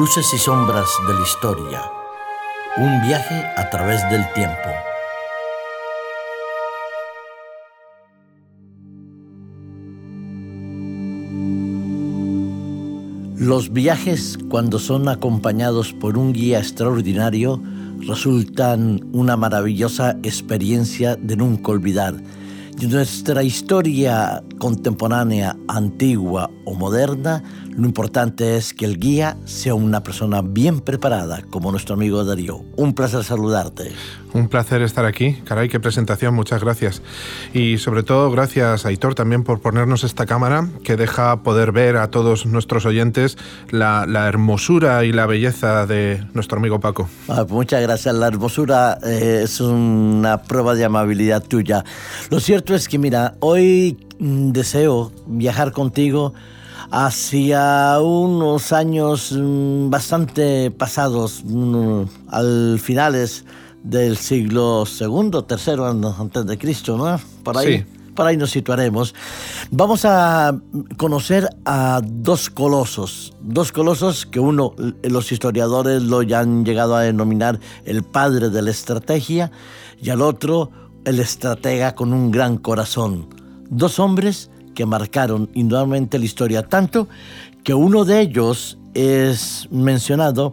Luces y sombras de la historia. Un viaje a través del tiempo. Los viajes, cuando son acompañados por un guía extraordinario, resultan una maravillosa experiencia de nunca olvidar. Nuestra historia contemporánea, antigua o moderna, lo importante es que el guía sea una persona bien preparada, como nuestro amigo Darío. Un placer saludarte. Un placer estar aquí. Caray, qué presentación, muchas gracias. Y sobre todo, gracias, Aitor, también por ponernos esta cámara que deja poder ver a todos nuestros oyentes la, hermosura y la belleza de nuestro amigo Paco. Ah, pues muchas gracias. La hermosura eh, es una prueba de amabilidad tuya. Lo cierto es que, mira, hoy mm, deseo viajar contigo hacia unos años mm, bastante pasados, mm, al finales del siglo segundo, tercero antes de Cristo, ¿no? Por ahí. Por ahí nos situaremos. Vamos a conocer a dos colosos, dos colosos que uno, los historiadores lo ya han llegado a denominar el padre de la estrategia y al otro el estratega con un gran corazón. Dos hombres que marcaron indudablemente la historia, tanto que uno de ellos es mencionado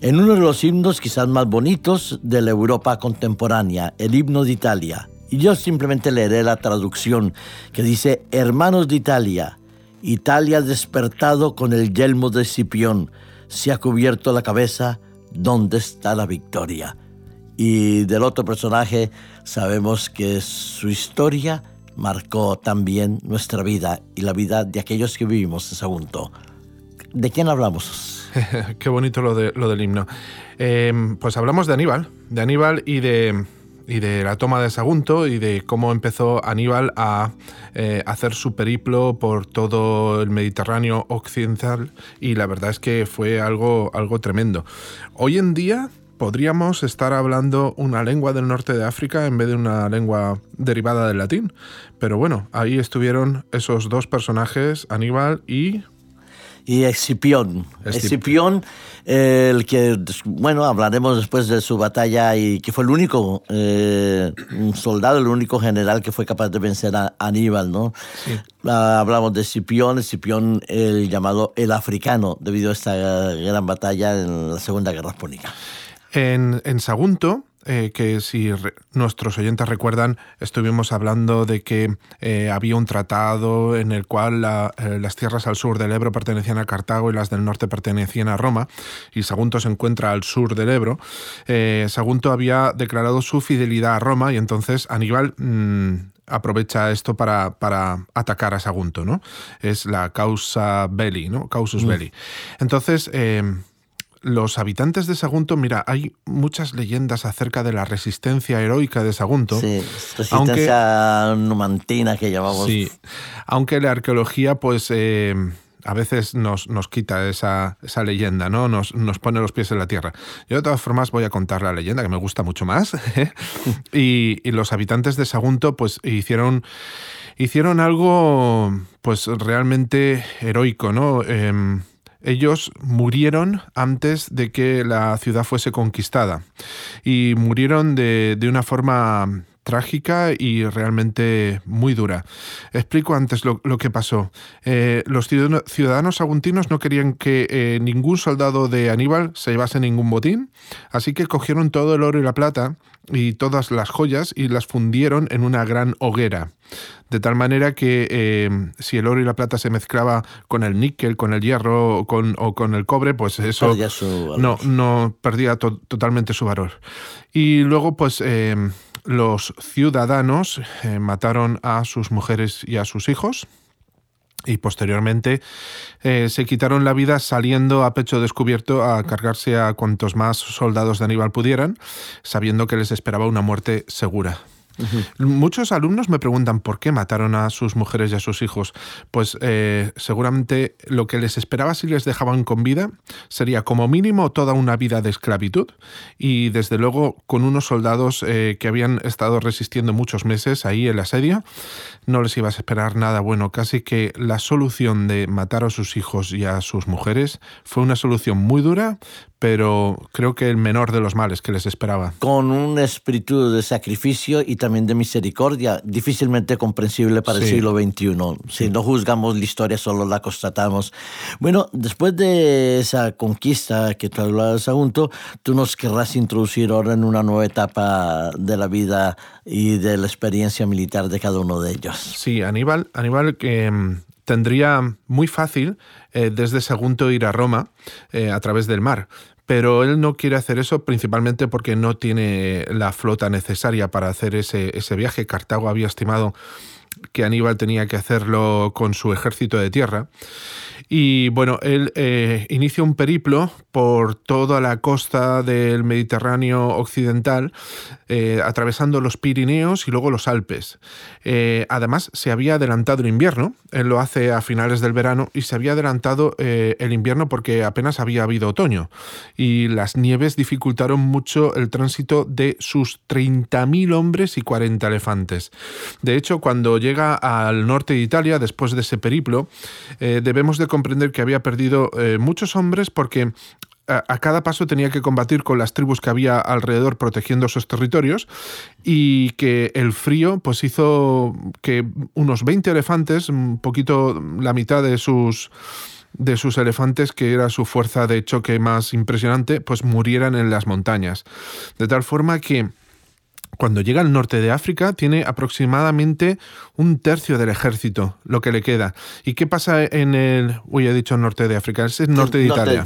en uno de los himnos quizás más bonitos de la Europa contemporánea, el himno de Italia. Y yo simplemente leeré la traducción que dice, Hermanos de Italia, Italia despertado con el yelmo de Scipión, se ha cubierto la cabeza, ¿dónde está la victoria? Y del otro personaje sabemos que su historia marcó también nuestra vida y la vida de aquellos que vivimos en Sagunto. ¿De quién hablamos? Qué bonito lo, de, lo del himno. Em, pues hablamos de Aníbal, de Aníbal y de, y de la toma de Sagunto y de cómo empezó Aníbal a eh, hacer su periplo por todo el Mediterráneo occidental y la verdad es que fue algo, algo tremendo. Hoy en día podríamos estar hablando una lengua del norte de África en vez de una lengua derivada del latín. Pero bueno, ahí estuvieron esos dos personajes, Aníbal y... Y Escipión. Escipión, el que, bueno, hablaremos después de su batalla y que fue el único eh, soldado, el único general que fue capaz de vencer a Aníbal, ¿no? Ah, hablamos de Escipión, Escipión el llamado el africano, debido a esta gran batalla en la Segunda Guerra Púnica. En, Sagunto, eh, que si nuestros oyentes recuerdan, estuvimos hablando de que eh, había un tratado en el cual eh, las tierras al sur del Ebro pertenecían a Cartago y las del norte pertenecían a Roma, y Sagunto se encuentra al sur del Ebro. Sagunto había declarado su fidelidad a Roma y entonces Aníbal... Mm, aprovecha esto para, para, atacar a Sagunto, ¿no? Es la causa belli, ¿no? Causus mm. belli. Entonces, los habitantes de Sagunto, mira, hay muchas leyendas acerca de la resistencia heroica de Sagunto. Sí, resistencia numantina que llamamos. Sí, aunque la arqueología, pues... Eh, a veces nos, nos quita esa, esa, leyenda, ¿no? Nos, nos, pone los pies en la tierra. Yo de todas formas voy a contar la leyenda, que me gusta mucho más. ¿eh? y, y, los habitantes de Sagunto pues hicieron, hicieron algo pues realmente heroico, ¿no? Em, ellos murieron antes de que la ciudad fuese conquistada. Y murieron de, una forma trágica y realmente muy dura. Explico antes lo, que pasó. Eh, los ciudadanos aguntinos no querían que eh, ningún soldado de Aníbal se llevase ningún botín, así que cogieron todo el oro y la plata y todas las joyas y las fundieron en una gran hoguera de tal manera que eh, si el oro y la plata se mezclaba con el níquel, con el hierro o con, o con el cobre, pues eso no, no perdía totalmente su valor. Y luego, pues eh, los ciudadanos eh, mataron a sus mujeres y a sus hijos y posteriormente se quitaron la vida saliendo a pecho descubierto a cargarse a cuantos más soldados de Aníbal pudieran, sabiendo que les esperaba una muerte segura. Muchos alumnos me preguntan por qué mataron a sus mujeres y a sus hijos. Pues eh, seguramente lo que les esperaba si les dejaban con vida sería como mínimo toda una vida de esclavitud y desde luego con unos soldados eh, que habían estado resistiendo muchos meses ahí el asedio, no les iba a esperar nada bueno. Casi que la solución de matar a sus hijos y a sus mujeres fue una solución muy dura, pero creo que el menor de los males que les esperaba. Con un espíritu de sacrificio y también de misericordia, difícilmente comprensible para el siglo XXI. Si no juzgamos la historia, solo la constatamos. Bueno, después de esa conquista que tú hablabas, Sagunto, tú nos querrás introducir ahora en una nueva etapa de la vida y de la experiencia militar de cada uno de ellos. Sí, Aníbal, Aníbal que mm, tendría muy fácil eh, desde Sagunto ir a Roma eh, a través del mar. Pero él no quiere hacer eso principalmente porque no tiene la flota necesaria para hacer ese, ese viaje. Cartago había estimado que Aníbal tenía que hacerlo con su ejército de tierra. Y bueno, él eh, inicia un periplo por toda la costa del Mediterráneo occidental, eh, atravesando los Pirineos y luego los Alpes. Eh, además, se había adelantado el invierno, él lo hace a finales del verano, y se había adelantado el invierno porque apenas había habido otoño. Y las nieves dificultaron mucho el tránsito de sus 30.000 hombres y 40 elefantes. De hecho, cuando llega al norte de Italia, después de ese periplo, debemos de comprender que había perdido eh, muchos hombres porque a, cada paso tenía que combatir con las tribus que había alrededor protegiendo esos territorios y que el frío pues hizo que unos 20 elefantes, un poquito la mitad de sus de sus elefantes, que era su fuerza de choque más impresionante, pues murieran en las montañas. De tal forma que cuando llega al norte de África, tiene aproximadamente un tercio del ejército, lo que le queda. ¿Y qué pasa en el. Uy, he dicho norte de África, es el norte, de, Italia.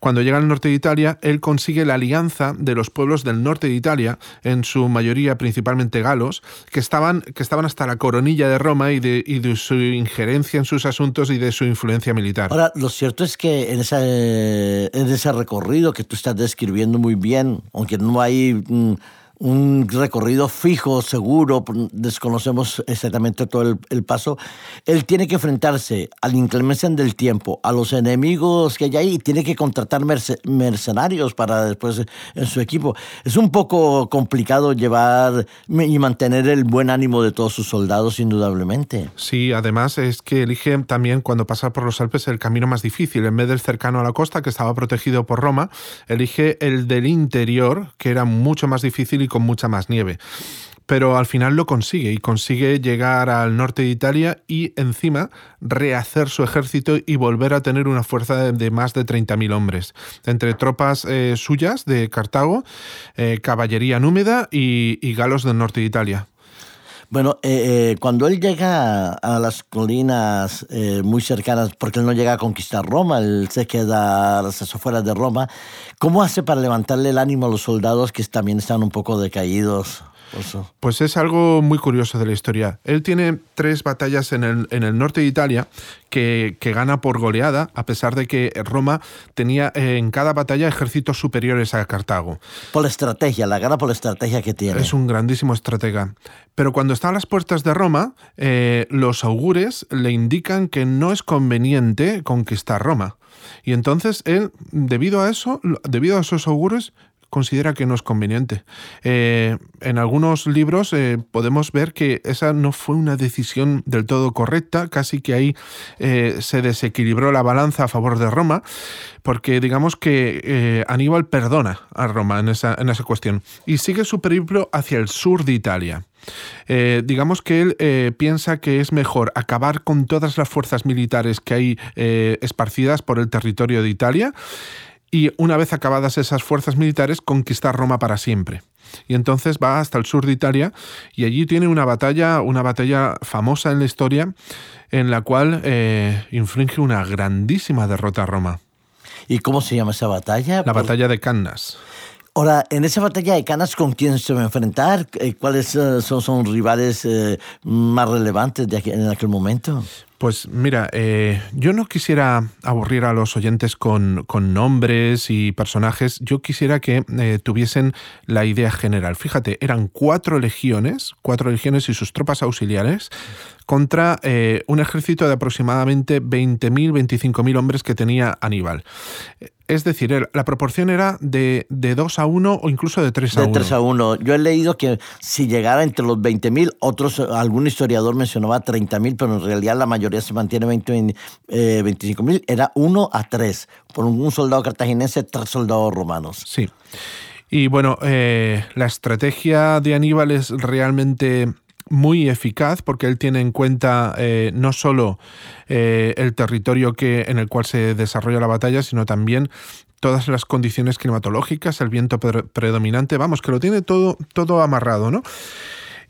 Cuando llega al norte de Italia, él consigue la alianza de los pueblos del norte de Italia, en su mayoría principalmente galos, que estaban, que estaban hasta la coronilla de Roma y de, y de su injerencia en sus asuntos y de su influencia militar. Ahora, lo cierto es que en, ese, en ese recorrido que tú estás describiendo muy bien, aunque no hay. Mm, un recorrido fijo, seguro, desconocemos exactamente todo el, paso, él tiene que enfrentarse a la inclemencia del tiempo, a los enemigos que hay ahí, y tiene que contratar mercenarios para después en su equipo. Es un poco complicado llevar y mantener el buen ánimo de todos sus soldados, indudablemente. Sí, además es que elige también cuando pasa por los Alpes el camino más difícil. En vez del cercano a la costa, que estaba protegido por Roma, elige el del interior, que era mucho más difícil con mucha más nieve. Pero al final lo consigue y consigue llegar al norte de Italia y encima rehacer su ejército y volver a tener una fuerza de, más de 30.000 hombres, entre tropas eh, suyas de Cartago, eh, caballería númida y, galos del norte de Italia. Bueno, eh, cuando él llega a las colinas muy cercanas, porque él no llega a conquistar Roma, él se queda a las afueras de Roma, ¿Cómo hace para levantarle el ánimo a los soldados que también están un poco decaídos? Pues es algo muy curioso de la historia. Él tiene tres batallas en el, en el norte de Italia que, que, gana por goleada, a pesar de que Roma tenía eh, en cada batalla ejércitos superiores a Cartago. Por la estrategia, la gana por la estrategia que tiene. Es un grandísimo estratega. Pero cuando está a las puertas de Roma, eh, los augures le indican que no es conveniente conquistar Roma. Y entonces él, debido a eso, debido a esos augures, considera que no es conveniente. Eh, en algunos libros eh, podemos ver que esa no fue una decisión del todo correcta, casi que ahí eh, se desequilibró la balanza a favor de Roma, porque digamos que Aníbal perdona a Roma en esa, en esa cuestión y sigue su periplo hacia el sur de Italia. digamos que él piensa que es mejor acabar con todas las fuerzas militares que hay esparcidas por el territorio de Italia y una vez acabadas esas fuerzas militares conquistar Roma para siempre. Y entonces va hasta el sur de Italia y allí tiene una batalla, una batalla famosa en la historia en la cual eh, inflige una grandísima derrota a Roma. ¿Y cómo se llama esa batalla? La batalla de Cannas. Ahora, en esa batalla de Canas, ¿con quién se va a enfrentar? Eh, ¿Cuáles son, son rivales más relevantes de en aquel momento? Pues mira, eh, yo no quisiera aburrir a los oyentes con, nombres y personajes, yo quisiera que eh, tuviesen la idea general. Fíjate, eran cuatro legiones, cuatro legiones y sus tropas auxiliares contra eh, un ejército de aproximadamente 20.000, 25.000 hombres que tenía Aníbal. Es decir, la proporción era de, de 2 a 1 o incluso de 3 a 1. De 3 a 1. Yo he leído que si llegara entre los 20.000, otros, algún historiador mencionaba 30.000, pero en realidad la mayoría se mantiene 20, 25.000. Eh, era 1 a 3. Por un soldado cartaginense, tres soldados romanos. Sí. Y bueno, eh, la estrategia de Aníbal es realmente muy eficaz porque él tiene en cuenta eh, no solo eh, el territorio que, en el cual se desarrolla la batalla, sino también todas las condiciones climatológicas, el viento predominante, vamos, que lo tiene todo, todo amarrado, ¿no?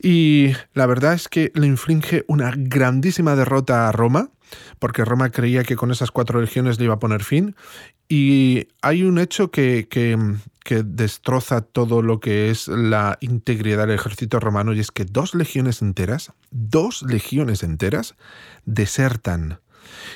Y la verdad es que le inflige una grandísima derrota a Roma, porque Roma creía que con esas cuatro legiones le iba a poner fin. Y hay un hecho que, que, que destroza todo lo que es la integridad del ejército romano y es que dos legiones enteras, dos legiones enteras, desertan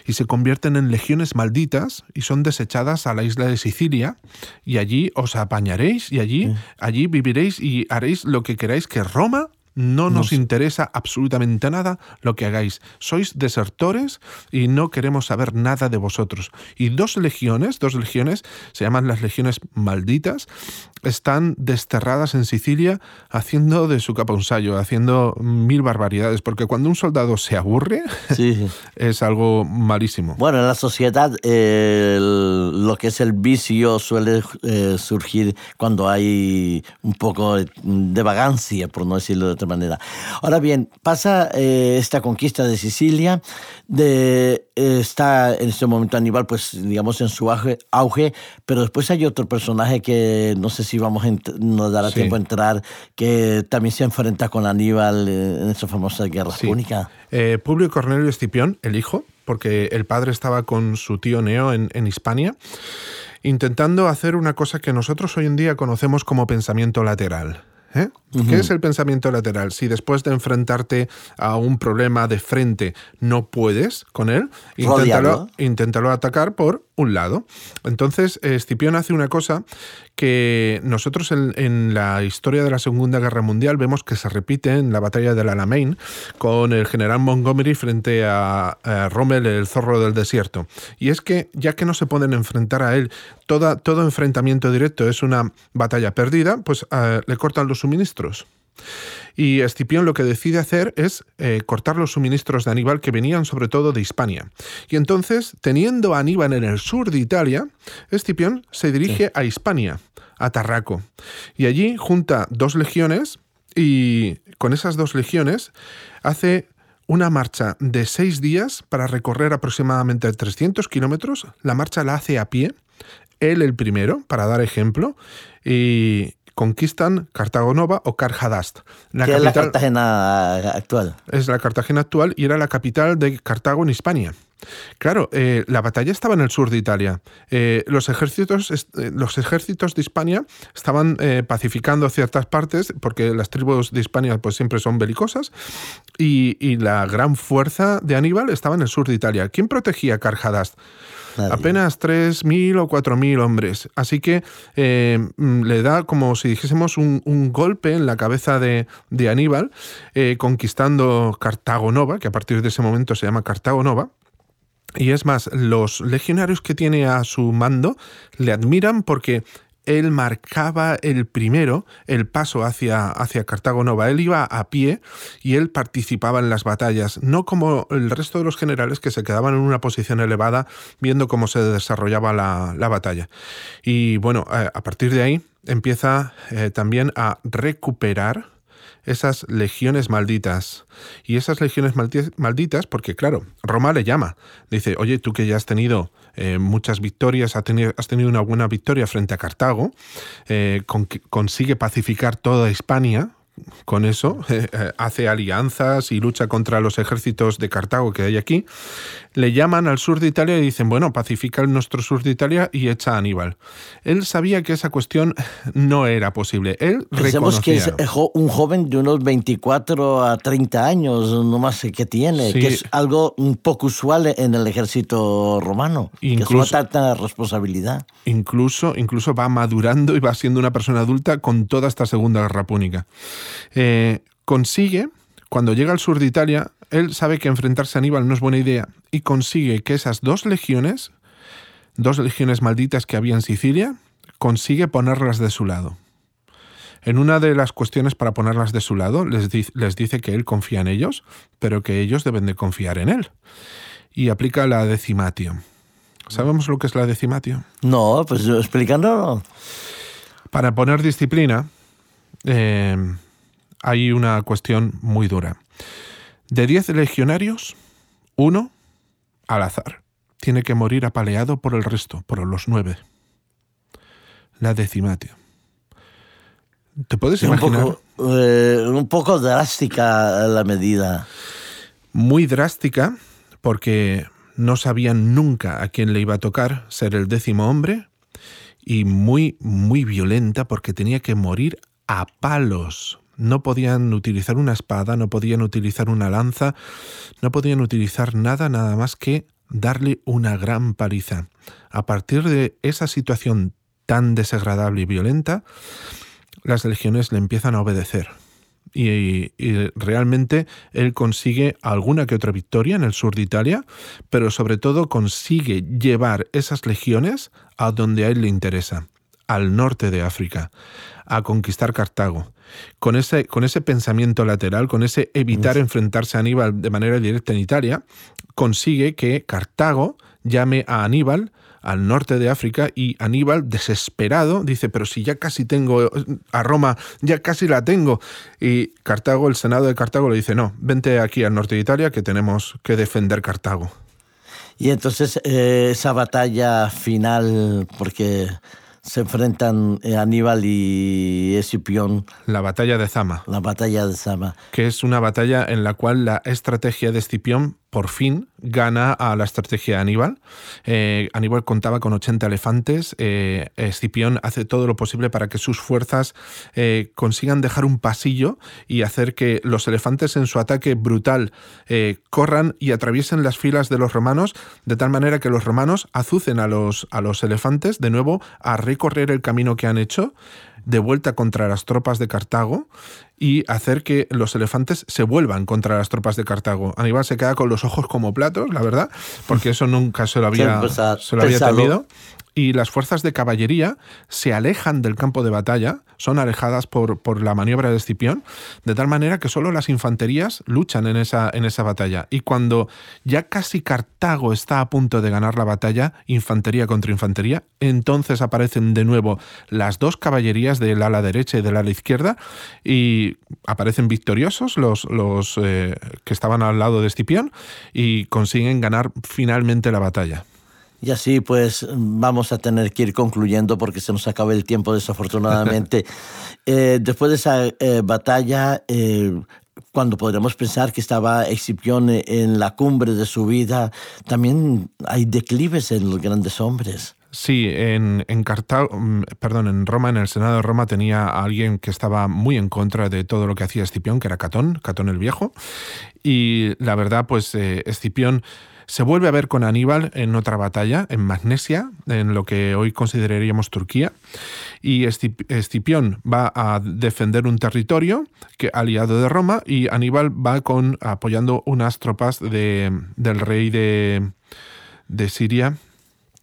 y se convierten en legiones malditas y son desechadas a la isla de Sicilia y allí os apañaréis y allí, allí viviréis y haréis lo que queráis que Roma no nos interesa absolutamente nada lo que hagáis. Sois desertores y no queremos saber nada de vosotros. Y dos legiones, dos legiones, se llaman las legiones malditas, están desterradas en Sicilia haciendo de su capa un sallo, haciendo mil barbaridades, porque cuando un soldado se aburre es algo malísimo. Bueno, en la sociedad lo que es el vicio suele eh, surgir cuando hay un poco de vagancia, por no decirlo de otra manera. Ahora bien, pasa eh, esta conquista de Sicilia, de, está en este momento Aníbal, pues digamos en su auge, auge, pero después hay otro personaje que no sé si vamos a nos dará tiempo a entrar, que también se enfrenta con Aníbal en esa famosa guerra púnica. Eh, Publio Cornelio Escipión, el hijo, porque el padre estaba con su tío Neo en, en Hispania, intentando hacer una cosa que nosotros hoy en día conocemos como pensamiento lateral. ¿Eh? ¿Qué es el pensamiento lateral? Si después de enfrentarte a un problema de frente no puedes con él, inténtalo, inténtalo atacar por un lado. Entonces, Escipión hace una cosa que nosotros en, la historia de la Segunda Guerra Mundial vemos que se repite en la batalla del Alamein con el general Montgomery frente a, Rommel, el zorro del desierto. Y es que, ya que no se pueden enfrentar a él, toda, todo enfrentamiento directo es una batalla perdida, pues eh, le cortan los suministros. Y Escipión lo que decide hacer es eh, cortar los suministros de Aníbal que venían sobre todo de Hispania. Y entonces, teniendo a Aníbal en el sur de Italia, Escipión se dirige a Hispania, a Tarraco. Y allí junta dos legiones y con esas dos legiones hace una marcha de seis días para recorrer aproximadamente 300 kilómetros. La marcha la hace a pie, él el primero, para dar ejemplo, y, conquistan Cartago Nova o Carhadast. La es la Cartagena actual. Es la Cartagena actual y era la capital de Cartago en Hispania. Claro, eh, la batalla estaba en el sur de Italia. Eh, los, ejércitos, eh, los ejércitos de Hispania estaban pacificando ciertas partes, porque las tribus de Hispania pues, siempre son belicosas, y, y, la gran fuerza de Aníbal estaba en el sur de Italia. ¿Quién protegía Carhadast? Apenas 3.000 o 4.000 hombres. Así que mm, le da como si dijésemos un, golpe en la cabeza de, Aníbal, conquistando Cartago Nova, que a partir de ese momento se llama Cartago Nova. Y es más, los legionarios que tiene a su mando le admiran porque él marcaba el primero el paso hacia, hacia Cartago Nova. Él iba a pie y él participaba en las batallas, no como el resto de los generales que se quedaban en una posición elevada viendo cómo se desarrollaba la, batalla. Y bueno, a partir de ahí empieza eh, también a recuperar esas legiones malditas. Y esas legiones malditas, porque claro, Roma le llama, dice, oye, tú que ya has tenido eh, muchas victorias, has tenido, una buena victoria frente a Cartago, eh, consigue pacificar toda Hispania, con eso, eh, hace alianzas y lucha contra los ejércitos de Cartago que hay aquí, le llaman al sur de Italia y dicen, bueno, pacifica nuestro sur de Italia y echa a Aníbal. Él sabía que esa cuestión no era posible. Él Pensemos que es un joven de unos 24 a 30 años, no más que tiene, que es algo un poco usual en el ejército romano, incluso, que es tanta responsabilidad. Incluso, incluso va madurando y va siendo una persona adulta con toda esta segunda guerra púnica. Eh, consigue, cuando llega al sur de Italia, él sabe que enfrentarse a Aníbal no es buena idea y consigue que esas dos legiones, dos legiones malditas que había en Sicilia, consigue ponerlas de su lado. En una de las cuestiones para ponerlas de su lado, les, les, dice que él confía en ellos, pero que ellos deben de confiar en él. Y aplica la decimatio. ¿Sabemos lo que es la decimatio? No, pues explicándolo. Para poner disciplina, eh, hay una cuestión muy dura. De 10 legionarios, uno, al azar, tiene que morir apaleado por el resto, por los nueve. La decimatio. ¿Te puedes imaginar? Un poco, eh, un poco drástica la medida. Muy drástica, porque no sabían nunca a quién le iba a tocar ser el décimo hombre, y muy, muy violenta, porque tenía que morir a palos no podían utilizar una espada, no podían utilizar una lanza, no podían utilizar nada, nada más que darle una gran paliza. A partir de esa situación tan desagradable y violenta, las legiones le empiezan a obedecer. Y, realmente él consigue alguna que otra victoria en el sur de Italia, pero sobre todo consigue llevar esas legiones a donde a él le interesa, al norte de África, a conquistar Cartago con ese, con ese pensamiento lateral, con ese evitar enfrentarse a Aníbal de manera directa en Italia, consigue que Cartago llame a Aníbal al norte de África y Aníbal, desesperado, dice, pero si ya casi tengo a Roma, ya casi la tengo. Y Cartago, el Senado de Cartago le dice, no, vente aquí al norte de Italia que tenemos que defender Cartago. Y entonces eh, esa batalla final, porque se enfrentan eh, Aníbal y Escipión. La batalla de Zama. La batalla de Zama. Que es una batalla en la cual la estrategia de Escipión por fin gana a la estrategia de Aníbal. Eh, Aníbal contaba con 80 elefantes. Eh, Escipión hace todo lo posible para que sus fuerzas eh, consigan dejar un pasillo y hacer que los elefantes en su ataque brutal corran y atraviesen las filas de los romanos, de tal manera que los romanos azucen a los, a los elefantes de nuevo a recorrer el camino que han hecho de vuelta contra las tropas de Cartago y hacer que los elefantes se vuelvan contra las tropas de Cartago. Aníbal se queda con los ojos como platos, la verdad, porque eso nunca se lo había, se lo había temido y las fuerzas de caballería se alejan del campo de batalla, son alejadas por, por, la maniobra de Escipión, de tal manera que solo las infanterías luchan en esa, en esa batalla. Y cuando ya casi Cartago está a punto de ganar la batalla, infantería contra infantería, entonces aparecen de nuevo las dos caballerías del ala derecha y del ala izquierda y aparecen victoriosos los, los eh, que estaban al lado de Escipión y consiguen ganar finalmente la batalla. Y así pues vamos a tener que ir concluyendo porque se nos acaba el tiempo desafortunadamente. Eh, después de esa eh, batalla, eh, cuando podremos pensar que estaba Escipión en la cumbre de su vida, también hay declives en los grandes hombres. Sí, en, en Cartago, mm, perdón, en Roma, en el Senado de Roma tenía a alguien que estaba muy en contra de todo lo que hacía Escipión, que era Catón, Catón el Viejo. Y la verdad, pues Escipión se vuelve a ver con Aníbal en otra batalla, en Magnesia, en lo que hoy consideraríamos Turquía, y Escipión va a defender un territorio que, aliado de Roma y Aníbal va con, apoyando unas tropas de, del rey de, de Siria,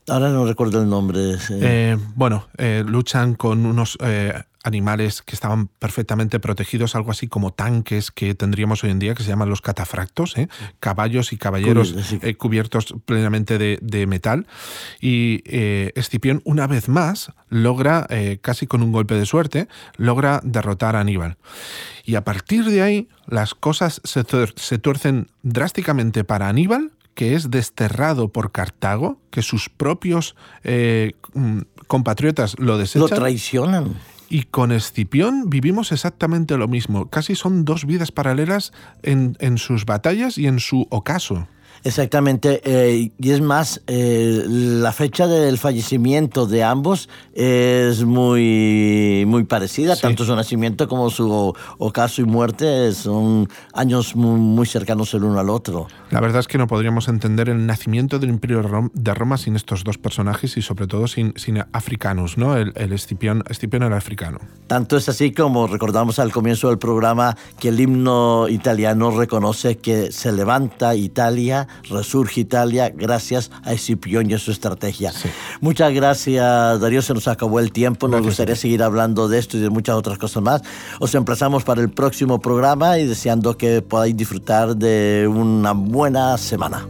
Ahora no recuerdo el nombre. Eh, bueno, eh, luchan con unos eh, animales que estaban perfectamente protegidos, algo así como tanques que tendríamos hoy en día, que se llaman los catafractos, ¿eh? caballos y caballeros eh, cubiertos plenamente de, metal. Y eh, Escipión, una vez más, logra, casi con un golpe de suerte, logra derrotar a Aníbal. Y a partir de ahí, las cosas se, se tuercen drásticamente para Aníbal, que es desterrado por Cartago, que sus propios mm, compatriotas lo desechan. Lo traicionan Y con Escipión vivimos exactamente lo mismo. Casi son dos vidas paralelas en, en sus batallas y en su ocaso. Exactamente, eh, y es más, eh, la fecha del fallecimiento de ambos es muy, muy parecida, tanto su nacimiento como su ocaso y muerte son años muy, cercanos el uno al otro. La verdad es que no podríamos entender el nacimiento del Imperio de Roma sin estos dos personajes y sobre todo sin, sin africanos, ¿no? El, el Escipión, Escipión era africano. Tanto es así como recordamos al comienzo del programa que el himno italiano reconoce que se levanta Italia resurge Italia gracias a Escipión y a su estrategia. Muchas gracias, Darío. Se nos acabó el tiempo. Nos gustaría seguir hablando de esto y de muchas otras cosas más. Os emplazamos para el próximo programa y deseando que podáis disfrutar de una buena semana.